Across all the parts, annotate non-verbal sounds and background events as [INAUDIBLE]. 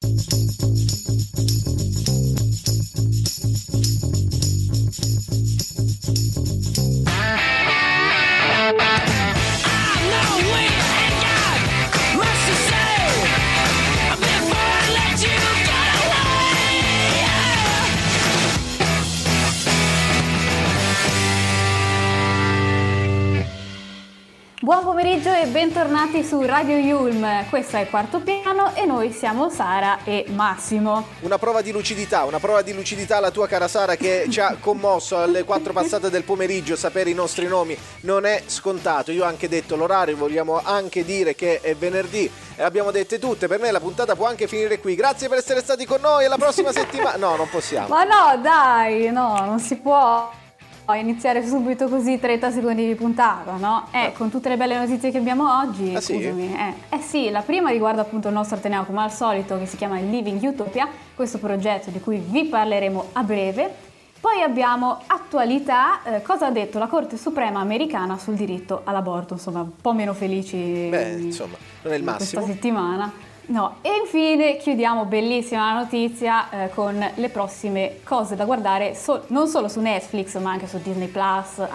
Buon pomeriggio e bentornati su Radio Yulm. Questo è il quarto piano e noi siamo Sara e Massimo. Una prova di lucidità, una prova di lucidità la tua cara Sara che ci ha [LAUGHS] commosso alle quattro passate del pomeriggio sapere i nostri nomi non è scontato. Io ho anche detto l'orario, vogliamo anche dire che è venerdì e abbiamo dette tutte. Per me la puntata può anche finire qui. Grazie per essere stati con noi e la prossima [LAUGHS] settimana No, non possiamo. Ma no, dai, no, non si può iniziare subito così 30 secondi di puntata, no? Eh, con tutte le belle notizie che abbiamo oggi, Ah, sì? scusami. Eh. eh sì, la prima riguarda appunto il nostro Ateneo come al solito che si chiama Living Utopia, questo progetto di cui vi parleremo a breve. Poi abbiamo attualità, eh, cosa ha detto la Corte Suprema americana sul diritto all'aborto, insomma un po' meno felici Beh, insomma, non è il massimo. questa settimana. No, e infine chiudiamo, bellissima notizia, eh, con le prossime cose da guardare so- non solo su Netflix ma anche su Disney Plus,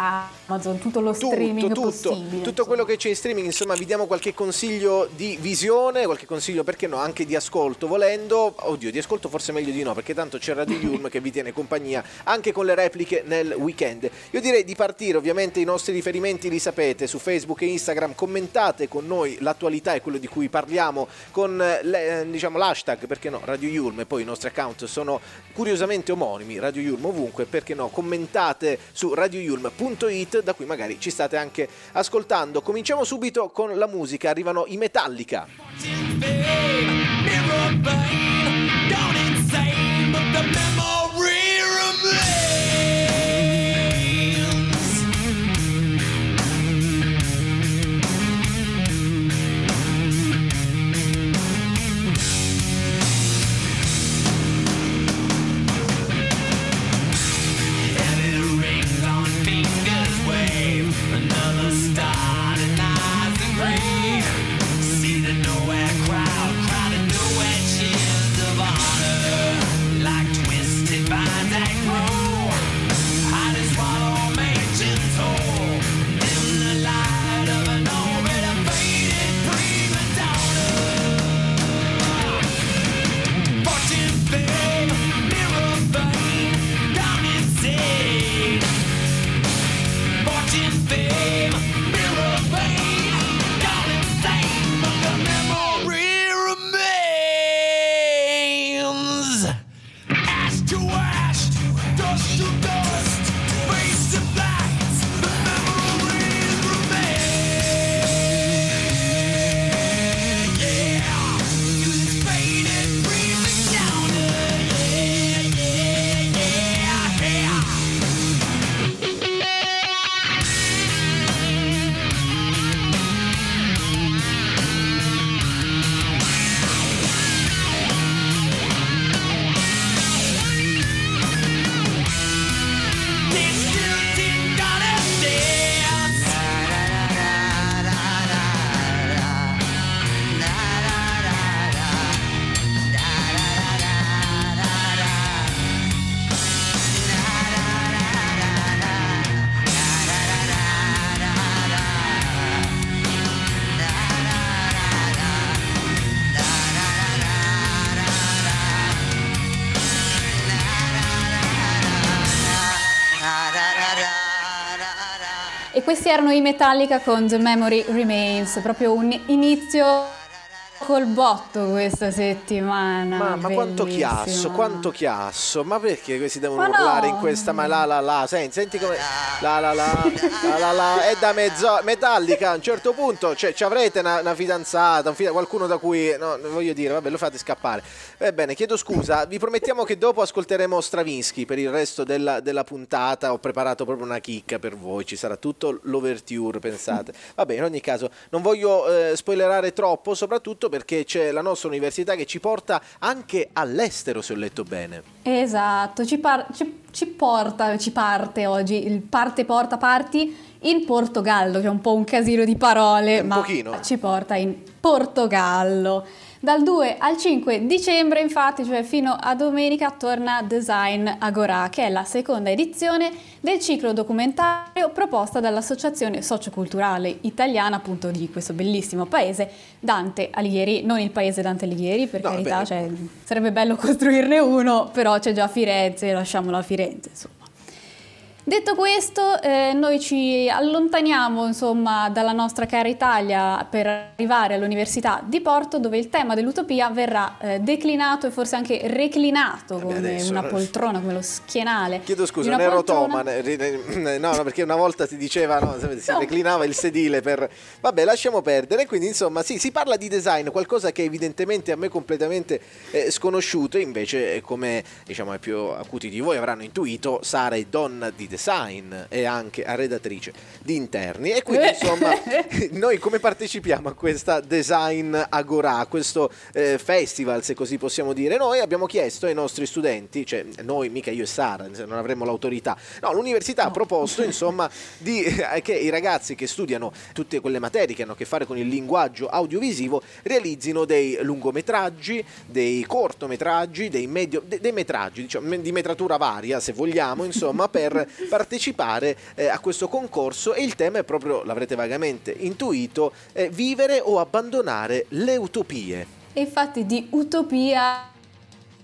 Amazon, tutto lo streaming tutto, tutto, possibile. tutto quello che c'è in streaming, insomma, vi diamo qualche consiglio di visione, qualche consiglio, perché no, anche di ascolto, volendo. Oddio, di ascolto forse meglio di no, perché tanto c'è Radio Yulm che vi tiene compagnia anche con le repliche nel weekend. Io direi di partire, ovviamente i nostri riferimenti li sapete, su Facebook e Instagram commentate con noi l'attualità e quello di cui parliamo con le- diciamo, l'hashtag, perché no, Radio Yulm e poi i nostri account sono curiosamente omonimi, Radio Yulm ovunque, perché no, commentate su radioyulm.it da cui magari ci state anche ascoltando. Cominciamo subito con la musica, arrivano i Metallica. Questi erano i Metallica con The Memory Remains, proprio un inizio col botto questa settimana. Ma, ma quanto chiasso, quanto chiasso, ma perché questi devono Ma no. urlare in questa, ma la la la, senti, senti come, la la la, la la la, è da mezzo, Metallica, a un certo punto, cioè, ci avrete una, una fidanzata, un fida- qualcuno da cui, no, voglio dire, vabbè, lo fate scappare. Va bene, chiedo scusa, vi promettiamo che dopo ascolteremo Stravinsky per il resto della, della puntata, ho preparato proprio una chicca per voi, ci sarà tutto l'overture, pensate. [LAUGHS] Vabbè, in ogni caso, non voglio eh, spoilerare troppo, soprattutto perché c'è la nostra università che ci porta anche all'estero, se ho letto bene. Esatto, ci, par- ci- ci porta, ci parte oggi, il parte porta parti in Portogallo, che è un po' un casino di parole, Un ma pochino. ci porta in Portogallo. Dal 2 al 5 dicembre, infatti, cioè fino a domenica, torna Design Agora, che è la seconda edizione del ciclo documentario proposta dall'Associazione Socioculturale Italiana, appunto di questo bellissimo paese, Dante Alighieri, non il paese Dante Alighieri, per no, carità, cioè, sarebbe bello [LAUGHS] costruirne uno, però c'è già Firenze, lasciamolo a Firenze, insomma. Detto questo, eh, noi ci allontaniamo insomma, dalla nostra cara Italia per arrivare all'Università di Porto dove il tema dell'utopia verrà eh, declinato e forse anche reclinato come adesso, una poltrona, come lo schienale. Chiedo scusa, non ero Toma, no, no, perché una volta si diceva, no, si no. declinava il sedile per... Vabbè, lasciamo perdere, quindi insomma sì, si parla di design, qualcosa che evidentemente a me completamente eh, sconosciuto, invece come diciamo i più acuti di voi avranno intuito, Sara è donna di design e anche arredatrice di interni. E quindi [LAUGHS] insomma noi come partecipiamo a questa design agora, a questo eh, festival se così possiamo dire, noi abbiamo chiesto ai nostri studenti, cioè noi mica io e Sara, non avremmo l'autorità, no l'università no. ha proposto [LAUGHS] insomma di, eh, che i ragazzi che studiano tutte quelle materie che hanno a che fare con il linguaggio audiovisivo realizzino dei lungometraggi, dei cortometraggi, dei medio, dei, dei metraggi, diciamo, di metratura varia se vogliamo, insomma per [LAUGHS] partecipare eh, a questo concorso e il tema è proprio, l'avrete vagamente intuito, eh, vivere o abbandonare le utopie. E infatti di utopia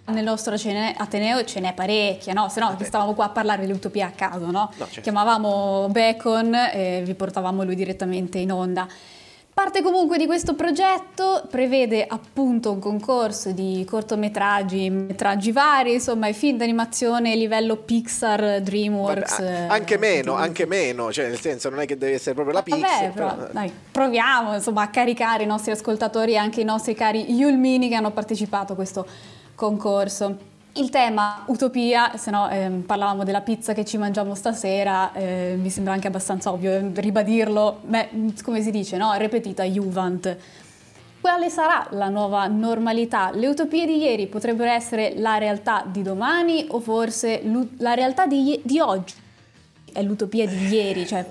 nel nostro Ateneo ce n'è parecchia, no? Se no Vabbè. stavamo qua a parlare di utopia a caso, no? no certo. Chiamavamo Bacon e vi portavamo lui direttamente in onda. Parte comunque di questo progetto prevede appunto un concorso di cortometraggi, metraggi vari, insomma i film d'animazione livello Pixar, DreamWorks. Vabbè, anche meno, anche meno, cioè nel senso non è che deve essere proprio la Pixar. Vabbè, però, però dai, proviamo insomma a caricare i nostri ascoltatori e anche i nostri cari Yulmini che hanno partecipato a questo concorso. Il tema utopia, se no eh, parlavamo della pizza che ci mangiamo stasera, eh, mi sembra anche abbastanza ovvio eh, ribadirlo, beh, come si dice, no? Repetita Juvent. Quale sarà la nuova normalità? Le utopie di ieri potrebbero essere la realtà di domani o forse la realtà di, di oggi? È l'utopia di ieri, cioè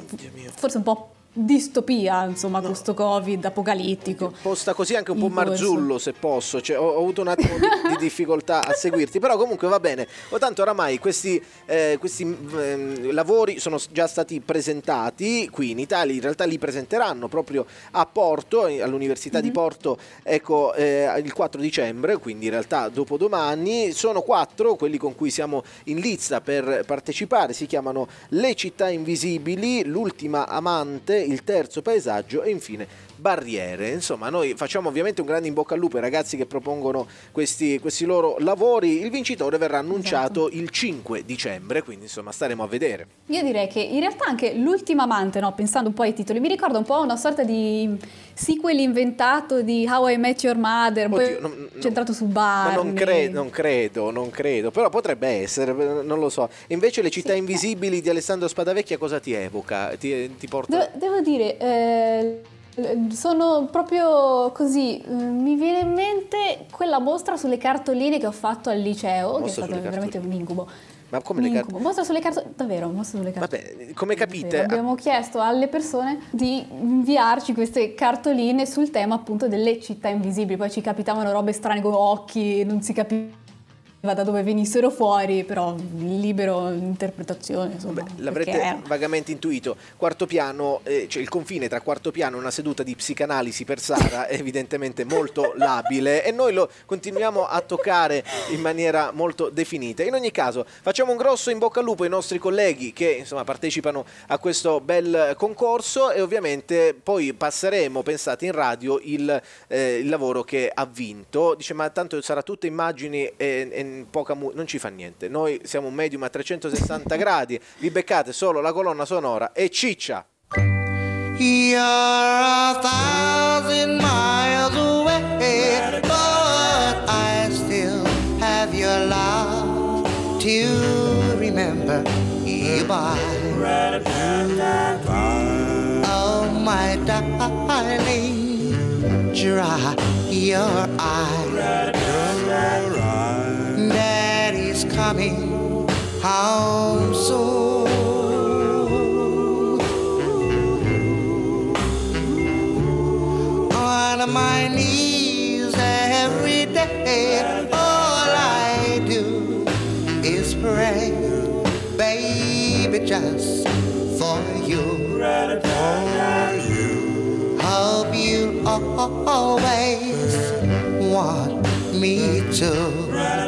forse un po' distopia, insomma, no. questo Covid apocalittico. Posta così anche un po' marzullo, se posso, cioè, ho, ho, avuto un attimo di, di, [LAUGHS] difficoltà a seguirti, però comunque va bene. O tanto oramai questi, eh, questi eh, lavori sono già stati presentati qui in Italia, in realtà li presenteranno proprio a Porto, all'Università mm-hmm. di. Porto, ecco, eh, il 4 dicembre, quindi in realtà dopodomani. Sono quattro quelli con cui siamo in lista per partecipare, si chiamano Le città invisibili, l'ultima amante, il terzo paesaggio e infine barriere. Insomma, noi facciamo ovviamente un grande in bocca al lupo ai ragazzi che propongono questi, questi loro lavori. Il vincitore verrà annunciato esatto. il 5 dicembre, quindi insomma staremo a vedere. Io direi che in realtà anche l'ultima amante, no, pensando un po' ai titoli, mi ricorda un po' una sorta di sequel inventato di How I Met Your Mother, Oddio, non, centrato su Barney. Ma non, cre- non, credo, non credo, però potrebbe essere, non lo so. Invece le città sì, invisibili di Alessandro Spadavecchia cosa ti evoca? Ti, ti porta... De- devo dire... Eh sono proprio così, mm, mi viene in mente quella mostra sulle cartoline che ho fatto al liceo, mostra che è stato veramente un incubo. Ma come le cartoline? Mostra sulle cartoline, davvero, mostra sulle cartoline. Vabbè, come capite... Abbiamo chiesto alle persone di inviarci queste cartoline sul tema appunto delle città invisibili, poi ci capitavano robe strane con occhi, non si capiva da dove venissero fuori, però libero interpretazione. Insomma, Beh, l'avrete vagamente intuito. Quarto piano, eh, cioè il confine tra quarto piano e una seduta di psicanalisi per Sara è [LAUGHS] evidentemente molto labile e noi lo continuiamo a toccare in maniera molto definita. In ogni caso, facciamo un grosso in bocca al lupo ai nostri colleghi che insomma, partecipano a questo bel concorso e ovviamente poi passeremo, pensate, in radio il, eh, il lavoro che ha vinto. Dice, ma tanto sarà tutte immagini e, e poca mu- non ci fa niente. Noi siamo un medium a 360 [LAUGHS] gradi, vi beccate solo la colonna sonora e ciccia. You're a thousand miles away, but I still have your love to remember you by. Oh, my darling, dry your eyes. coming how soon? On my knees every day, all I do is pray, baby, just for you. For you. Hope you always want me to.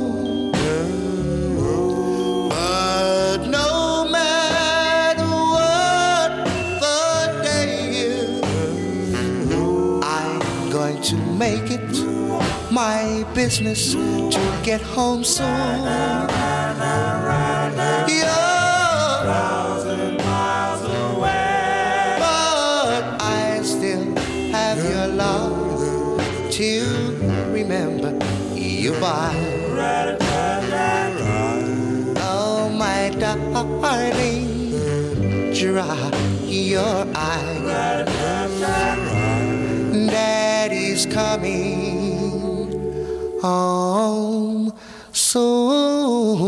business to get home soon. You're but I still have your love to remember you by. Oh, my darling, dry your eyes. Daddy's coming home soon.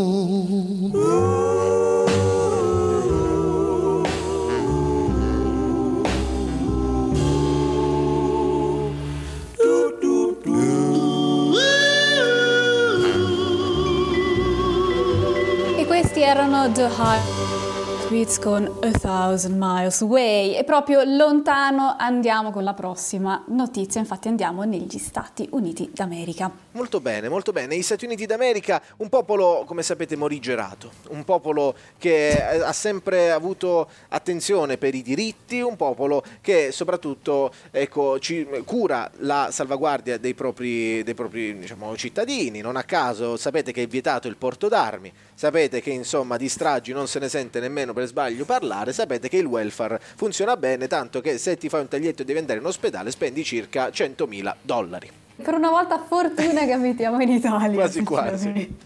E questi erano The Heartbeats con A Thousand Miles Away e proprio lontano andiamo con la prossima notizia, infatti andiamo negli Stati Uniti d'America. Molto bene, molto bene. Gli Stati Uniti d'America, un popolo, come sapete, morigerato, un popolo che eh, ha sempre avuto attenzione per i diritti, un popolo che soprattutto ecco, ci, cura la salvaguardia dei propri, dei propri diciamo, cittadini. Non a caso sapete che è vietato il porto d'armi, sapete che insomma di stragi non se ne sente nemmeno per sbaglio parlare, sapete che il welfare funziona bene, tanto che se ti fai un taglietto e devi andare in ospedale spendi circa 100.000 dollari. Per una volta fortuna che abitiamo in Italia. Quasi, quasi.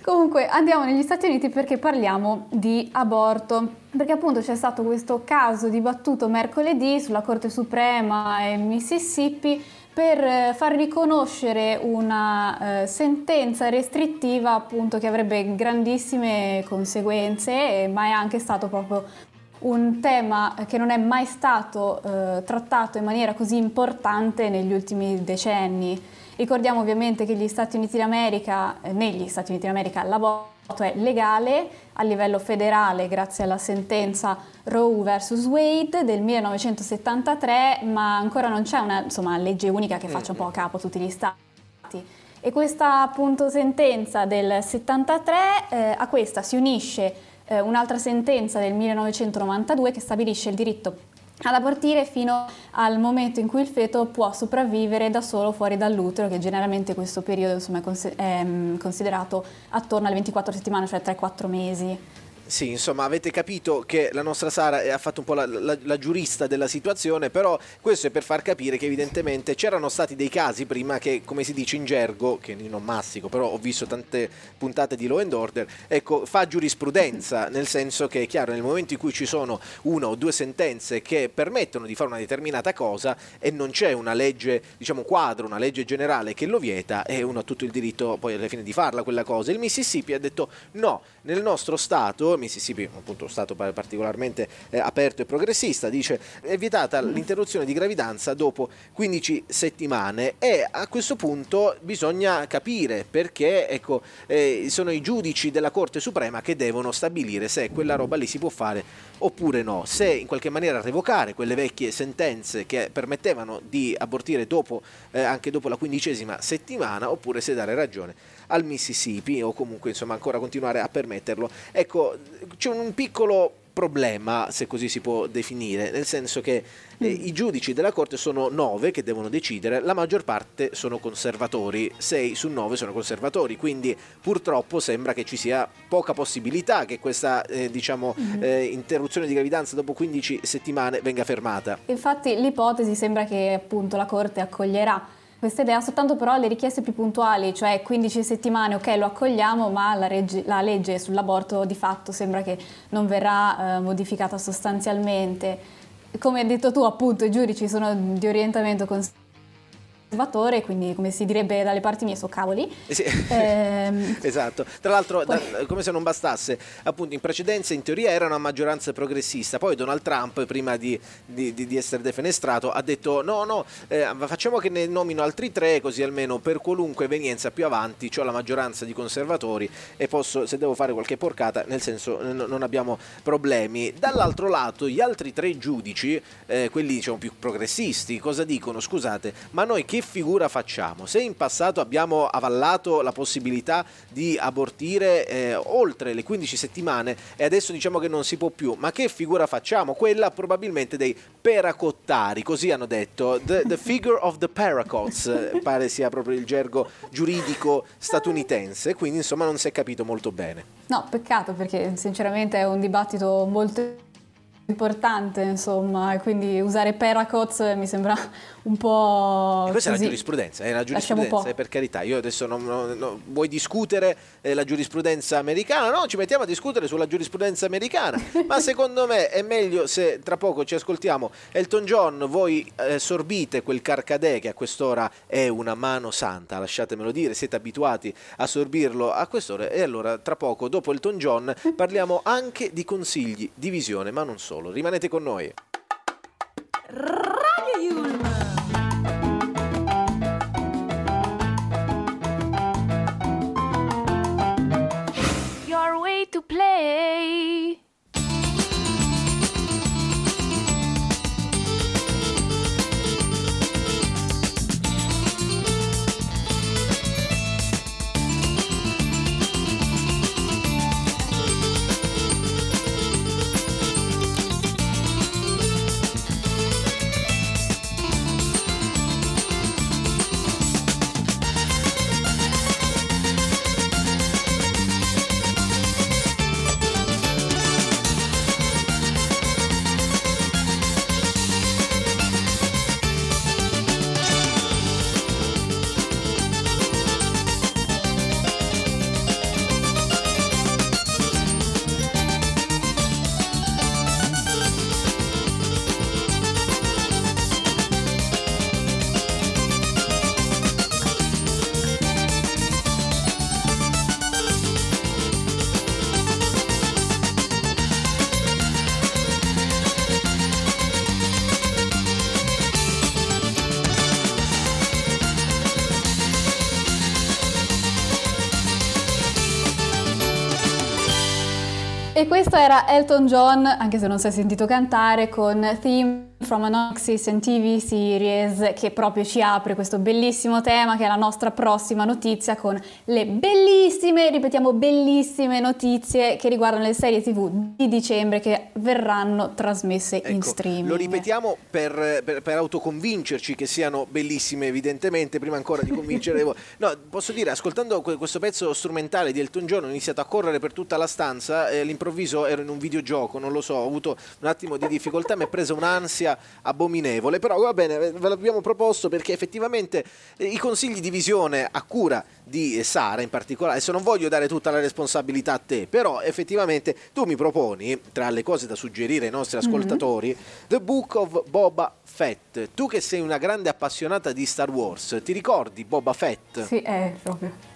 Comunque andiamo negli Stati Uniti perché parliamo di aborto, perché appunto c'è stato questo caso dibattuto mercoledì sulla Corte Suprema in Mississippi per eh, far riconoscere una eh, sentenza restrittiva appunto che avrebbe grandissime conseguenze, eh, ma è anche stato proprio un tema che non è mai stato eh, trattato in maniera così importante negli ultimi decenni. Ricordiamo ovviamente che gli Stati Uniti d'America, eh, negli Stati Uniti d'America l'aborto è legale a livello federale grazie alla sentenza Roe vs. Wade del 1973, ma ancora non c'è una insomma, legge unica che faccia un po' a capo tutti gli Stati. E questa appunto sentenza del 73, eh, a questa si unisce eh, un'altra sentenza del 1992 che stabilisce il diritto ad abortire fino al momento in cui il feto può sopravvivere da solo fuori dall'utero, che generalmente questo periodo insomma, è, mm, considerato attorno alle 24 settimane, cioè 3-4 mesi. Sì, insomma, avete capito che la nostra Sara ha fatto un po' la, la, la, giurista della situazione, però questo è per far capire che evidentemente c'erano stati dei casi prima che, come si dice in gergo, che non massico, però ho visto tante puntate di Law and Order, ecco, fa giurisprudenza, [LAUGHS] nel senso che è chiaro, nel momento in cui ci sono una o due sentenze che permettono di fare una determinata cosa e non c'è una legge, diciamo, quadro, una legge generale che lo vieta, e uno ha tutto il diritto poi alla fine di farla quella cosa. Il Mississippi ha detto no, nel nostro Stato, Mississippi, appunto, uno Stato particolarmente eh, aperto e progressista, dice è vietata l'interruzione di gravidanza dopo 15 settimane e a questo punto bisogna capire perché ecco, eh, sono i giudici della Corte Suprema che devono stabilire se quella roba lì si può fare oppure no, se in qualche maniera revocare quelle vecchie sentenze che permettevano di abortire dopo, eh, anche dopo la quindicesima settimana oppure se dare ragione al Mississippi o comunque insomma ancora continuare a permetterlo. Ecco, c'è un piccolo problema, se così si può definire, nel senso che eh, i giudici della Corte sono nove che devono decidere, la maggior parte sono conservatori, sei su nove sono conservatori, quindi purtroppo sembra che ci sia poca possibilità che questa eh, diciamo, eh, interruzione di gravidanza dopo 15 settimane venga fermata. Infatti l'ipotesi sembra che appunto la Corte accoglierà questa idea soltanto però alle richieste più puntuali, cioè 15 settimane, ok lo accogliamo, ma la, reg- la legge sull'aborto di fatto sembra che non verrà eh, modificata sostanzialmente. come hai detto tu, appunto, i giudici sono di orientamento conservatore conservatore, quindi come si direbbe dalle parti mie, so cavoli. Eh sì. Eh, [LAUGHS] esatto. Tra l'altro, poi... da, come se non bastasse, appunto in precedenza in teoria era una maggioranza progressista, poi Donald Trump, prima di, di, di essere defenestrato, ha detto no, no, eh, facciamo che ne nomino altri tre, così almeno per qualunque evenienza più avanti ho la maggioranza di conservatori e posso, se devo fare qualche porcata, nel senso n- non abbiamo problemi. Dall'altro lato, gli altri tre giudici, eh, quelli diciamo più progressisti, cosa dicono? Scusate, ma noi che figura facciamo? Se in passato abbiamo avallato la possibilità di abortire eh, oltre le 15 settimane e adesso diciamo che non si può più, ma che figura facciamo? Quella probabilmente dei peracottari, così hanno detto, the, the figure of the paracots, eh, pare sia proprio il gergo giuridico statunitense, quindi insomma non si è capito molto bene. No, peccato perché sinceramente è un dibattito molto importante, insomma, quindi usare Paracots mi sembra un po'. E questa così. è la giurisprudenza, è la giurisprudenza, eh, per carità. Io adesso non, non, non vuoi discutere eh, la giurisprudenza americana? No, ci mettiamo a discutere sulla giurisprudenza americana. [LAUGHS] Ma secondo me è meglio se tra poco ci ascoltiamo Elton John, voi eh, sorbite quel carcadè che a quest'ora è una mano santa, lasciatemelo dire, siete abituati a sorbirlo a quest'ora. E allora tra poco, dopo Elton John, parliamo anche di consigli di visione, ma non solo. Rimanete con noi. Questo era Elton John, anche se non si è sentito cantare, con Theme from an Oxys TV Series che proprio ci apre questo bellissimo tema che è la nostra prossima notizia con le bellissime, ripetiamo bellissime notizie che riguardano le serie tv di dicembre che verranno trasmesse ecco, in streaming. Lo ripetiamo per, per, per, autoconvincerci che siano bellissime evidentemente, prima ancora di convincere voi. [LAUGHS] No, posso dire, ascoltando questo pezzo strumentale di Elton John ho iniziato a correre per tutta la stanza e all'improvviso ero in un videogioco, non lo so, ho avuto un attimo di difficoltà, mi è presa un'ansia abominevole, però va bene, ve l'abbiamo proposto perché effettivamente eh, i consigli di visione a cura di eh, Sara in particolare, adesso non voglio dare tutta la responsabilità a te, però effettivamente tu mi proponi, tra le cose da suggerire ai nostri mhm. ascoltatori, mm-hmm. The Book of Boba Fett. Tu che sei una grande appassionata di Star Wars, ti ricordi Boba Fett? Sì, è proprio.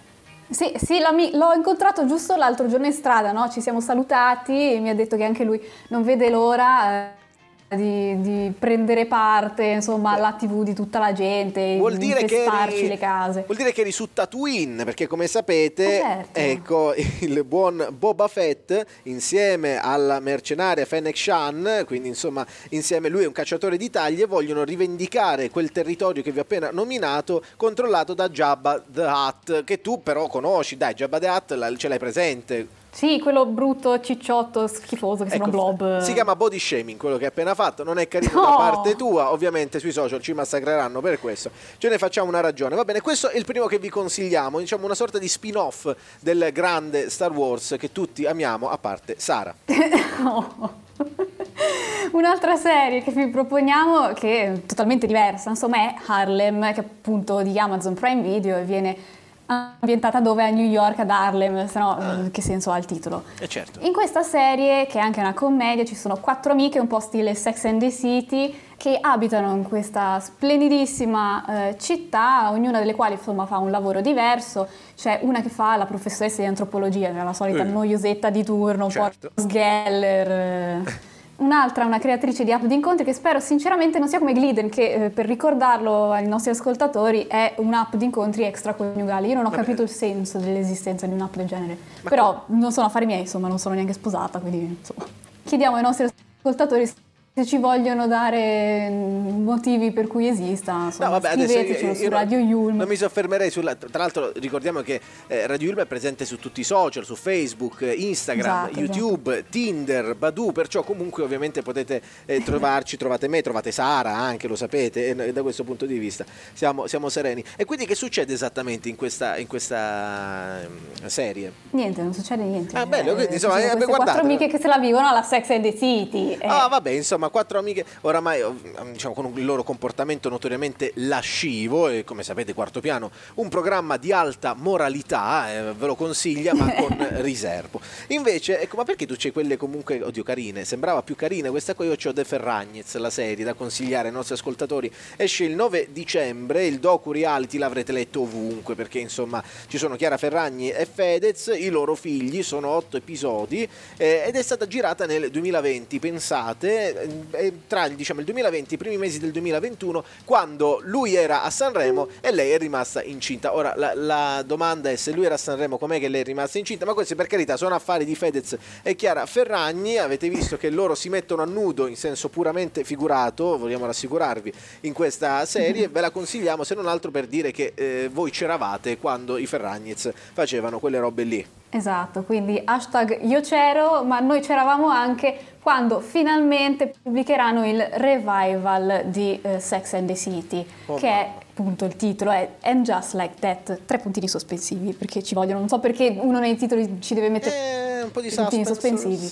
Sì, sì l'ho incontrato giusto l'altro giorno in strada, no? ci siamo salutati e mi ha detto che anche lui non vede l'ora. Eh di, di, prendere parte insomma alla tv di tutta la gente vuol dire che eri, le case. vuol dire che eri su Tatooine perché come sapete certo. ecco [LAUGHS] il buon Boba Fett insieme alla mercenaria Fennec Shan quindi insomma insieme lui è un cacciatore di taglie vogliono rivendicare quel territorio che vi ho appena nominato controllato da Jabba the Hutt che tu però conosci. Dai Jabba the Hutt ce l'hai presente sì, quello brutto, cicciotto, schifoso che ecco, sembra un blob. Si chiama body shaming quello che hai appena fatto, non è carino no. da parte tua, ovviamente sui social ci massacreranno per questo. Ce ne facciamo una ragione. Va bene, questo è il primo che vi consigliamo, diciamo una sorta di spin-off del grande Star Wars che tutti amiamo, a parte Sara. [LAUGHS] no. Un'altra serie che vi proponiamo, che è totalmente diversa, insomma, è Harlem, che è appunto di Amazon Prime Video e viene ambientata dove? A New York, ad Harlem, se no eh, che senso ha il titolo? Eh certo. In questa serie, che è anche una commedia, ci sono quattro amiche, un po' stile Sex and the City, che abitano in questa splendidissima eh, città, ognuna delle quali insomma fa un lavoro diverso. C'è una che fa la professoressa di antropologia, la solita Eh. noiosetta di turno, un Certo. po' sgeller. eh. [LAUGHS] Un'altra, una creatrice di app di incontri che spero sinceramente non sia come Gliden, che eh, per ricordarlo ai nostri ascoltatori è un'app di incontri extraconiugali. Io non ho Vabbè. capito il senso dell'esistenza di un'app del genere. Però non sono affari miei, insomma, non sono neanche sposata, quindi insomma. Chiediamo ai nostri ascoltatori se ci vogliono dare mm, motivi per cui esista. Insomma, No, vabbè, scrivetecelo su Radio Yulm. Non mi soffermerei sulla. Tra l'altro, ricordiamo che eh, Radio Yulm è presente su tutti i social, su Facebook, eh, Instagram, Esatto, YouTube, Tinder, Badu. Perciò, comunque, ovviamente potete eh, trovarci. [LAUGHS] Trovate me, trovate Sara anche, lo sapete. E da questo punto di vista siamo, siamo sereni. E quindi, che succede esattamente in questa, in questa ehm, serie? Niente, non succede niente. Ah, bello, quindi, Eh, insomma, ci sono eh, quattro amiche che se la vivono alla Sex and the City. eh. Ah, vabbè, insomma, quattro amiche oramai, ov- diciamo, con il loro comportamento notoriamente lascivo, e come sapete, quarto piano, un programma di alta moralità, eh, ve lo consiglia, ma con [LAUGHS] riservo. Invece, ecco, ma perché tu c'hai quelle comunque, oddio, carine? Sembrava più carina questa qua, io ho De Ferragnez, la serie da consigliare ai nostri ascoltatori. Esce il 9 dicembre, il docu reality l'avrete letto ovunque, perché insomma ci sono Chiara Ferragni e Fedez, i loro figli, sono otto episodi, eh, ed è stata girata nel 2020, pensate, tra il, diciamo, il 2020 e i primi mesi del 2021, quando lui era a Sanremo e lei è rimasta incinta. Ora la, la domanda è se lui era a Sanremo, com'è che lei è rimasta incinta? Ma questi per carità sono affari di Fedez e Chiara Ferragni, avete visto che loro si mettono a nudo in senso puramente figurato, vogliamo rassicurarvi, in questa serie, ve la consigliamo se non altro per dire che eh, voi c'eravate quando i Ferragnez facevano quelle robe lì. Esatto, quindi hashtag io c'ero, ma noi c'eravamo anche quando finalmente pubblicheranno il revival di eh, Sex and the City, Oh, che è appunto il titolo, è And Just Like That, tre puntini sospensivi, perché ci vogliono, non so perché uno nei titoli ci deve mettere Eh, un po' di puntini sospensivi.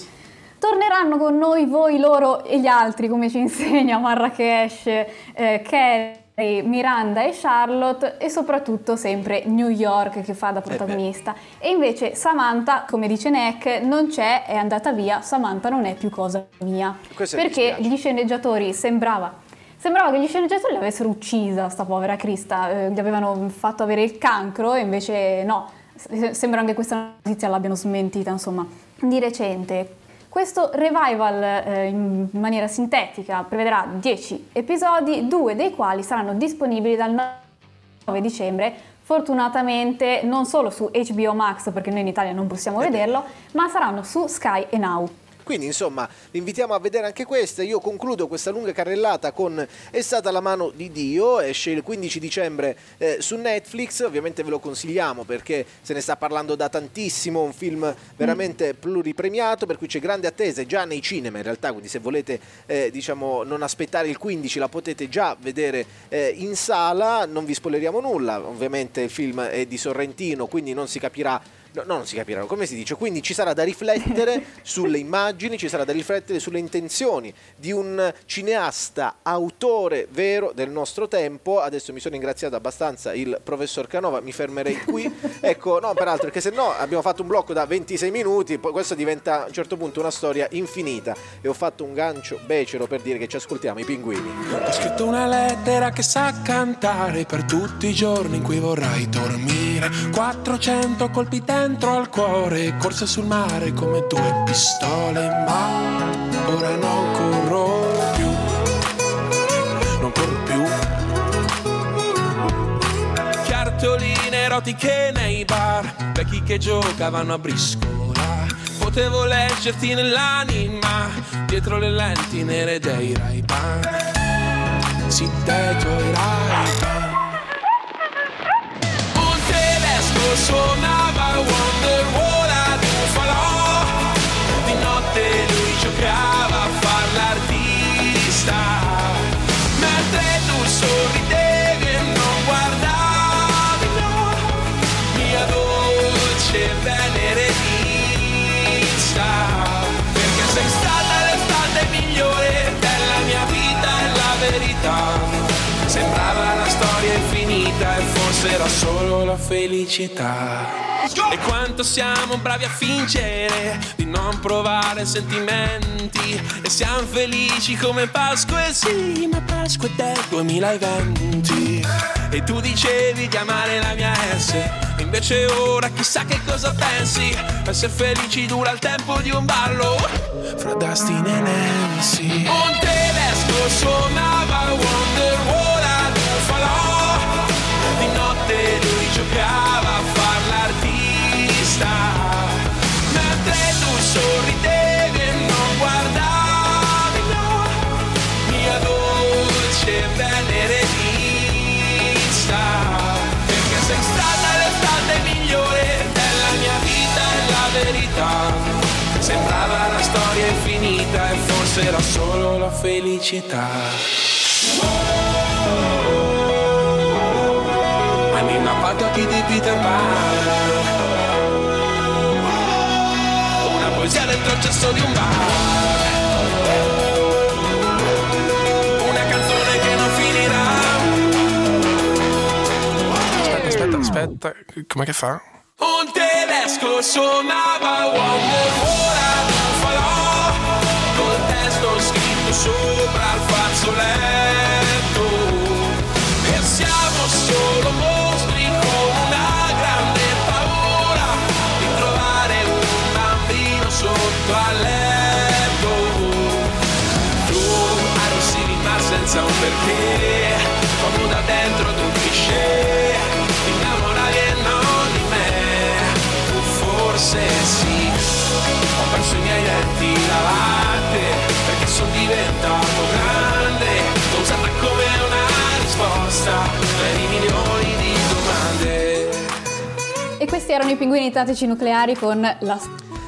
Torneranno con noi voi, loro e gli altri, come ci [LAUGHS] insegna Marrakesh, eh, Carrie, Miranda e Charlotte e soprattutto sempre New York che fa da protagonista. e invece Samantha, come dice Neck, non c'è, è andata via, Samantha non è più cosa mia. Questo perché gli sceneggiatori sembrava Sembrava che gli sceneggiatori l'avessero uccisa, sta povera Crista, eh, gli avevano fatto avere il cancro e invece no, sembra che questa notizia l'abbiano smentita, insomma, di recente. Questo revival eh, in maniera sintetica prevederà 10 episodi, due dei quali saranno disponibili dal 9 dicembre, fortunatamente non solo su HBO Max perché noi in Italia non possiamo vederlo, ma saranno su Sky e Now. Quindi insomma vi invitiamo a vedere anche queste. Io concludo questa lunga carrellata con È stata la mano di Dio, esce il 15 dicembre eh, su Netflix, ovviamente ve lo consigliamo perché se ne sta parlando da tantissimo, un film veramente pluripremiato per cui c'è grande attesa già nei cinema in realtà, quindi se volete eh, diciamo non aspettare il 15 la potete già vedere eh, in sala, non vi spoileriamo nulla, ovviamente il film è di Sorrentino, quindi non si capirà No, no, non si capiranno, come si dice? Quindi ci sarà da riflettere [LAUGHS] sulle immagini, ci sarà da riflettere sulle intenzioni di un cineasta, autore vero del nostro tempo. Adesso mi sono ringraziato abbastanza il professor Canova, mi fermerei qui. [LAUGHS] ecco, no, peraltro, perché se no abbiamo fatto un blocco da 26 minuti, poi questo diventa a un certo punto una storia infinita. E ho fatto un gancio becero per dire che ci ascoltiamo i pinguini. Ho scritto una lettera che sa cantare per tutti i giorni in cui vorrai dormire. 400 colpi dentro al cuore, corse sul mare come due pistole, ma ora non corro più. Non corro più. Cartoline erotiche nei bar, vecchi che giocavano a briscola. Potevo leggerti nell'anima, dietro le lenti nere dei ray Sì, dai tuoi ray tedesco era solo la felicità. E quanto siamo bravi a fingere di non provare sentimenti. E siamo felici come Pasqua, e sì, ma Pasqua è del 2020 E tu dicevi di amare la mia S Invece ora chissà che cosa pensi. Essere felici dura il tempo di un ballo Fra Dustin e Nancy. Un tedesco suonava Wonderwall giocava a far l'artista Mentre tu sorridevi e non guardavi no. Mia dolce venerista Perché sei stata l'estate migliore della mia vita e la verità. Sembrava la storia infinita e forse era solo la felicità Una patati di Peter Pan Una poesia dentro il cesso di un bar. Una canzone che non finirà. Aspetta, aspetta, aspetta Com'è che fa? Un tedesco suonava Wonderwall ad un falò Col testo scritto sopra il fazzoletto questi erano i pinguini tattici nucleari con la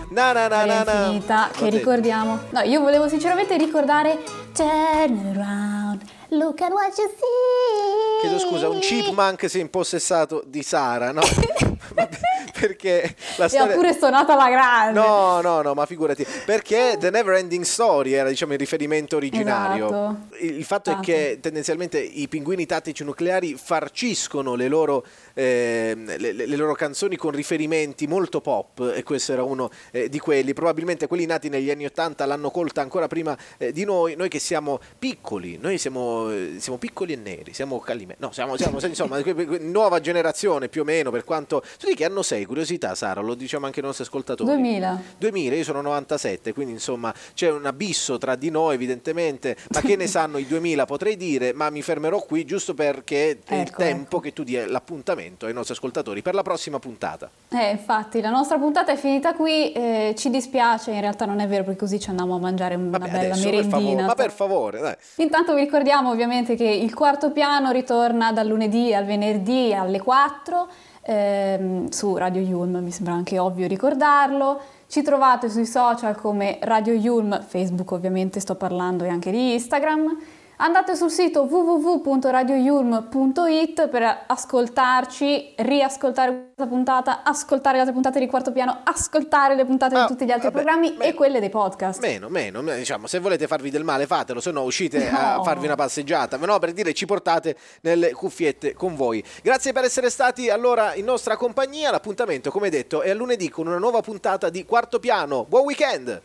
Na na na na infinita che ricordiamo. No, io volevo sinceramente ricordare Turn around, look at what you see. Chiedo scusa, un chipmunk si è impossessato di Sara, no? [LAUGHS] [LAUGHS] Perché la E ha storia... pure suonato alla grande. No, no, no, ma figurati. Perché The Never Ending Story era, diciamo, il riferimento originario. Esatto. Il, fatto è Esatto. che tendenzialmente i pinguini tattici nucleari farciscono le loro, ehm, le, le- loro canzoni con riferimenti molto pop, e questo era uno eh, di quelli. Probabilmente quelli nati negli anni Ottanta l'hanno colta ancora prima eh, di noi, noi che siamo piccoli, noi siamo, eh, siamo piccoli e neri, siamo Calimè. No, siamo, siamo insomma, [LAUGHS] nuova generazione più o meno, per quanto... Tu di che anno sei? Curiosità, Sara, lo diciamo anche ai nostri ascoltatori. 2000. 2000, io sono 97, quindi insomma c'è un abisso tra di noi evidentemente, ma che ne [LAUGHS] sanno i 2000 potrei dire, ma mi fermerò qui giusto perché è il Ecco, tempo che tu dia l'appuntamento ai nostri ascoltatori per la prossima puntata. Eh, infatti, la nostra puntata è finita qui, eh, ci dispiace, in realtà non è vero perché così ci andiamo a mangiare una Vabbè, bella adesso per favore, merendina. ma per favore, dai. Intanto vi ricordiamo ovviamente che il quarto piano ritorna dal lunedì al venerdì alle 4 ehm, su Radio Yulm, mi sembra anche ovvio ricordarlo. Ci trovate sui social come Radio Yulm, Facebook ovviamente sto parlando e anche di Instagram. Andate sul sito www.radioyulm.it per ascoltarci, riascoltare questa puntata, ascoltare le altre puntate di quarto piano, ascoltare le puntate Ah, di tutti gli altri vabbè, programmi meno. e quelle dei podcast. Meno, meno, meno, diciamo, se volete farvi del male fatelo, se no uscite a No. farvi una passeggiata, ma no, per dire ci portate nelle cuffiette con voi. Grazie per essere stati allora in nostra compagnia, l'appuntamento come detto è a lunedì con una nuova puntata di Quarto Piano. Buon weekend!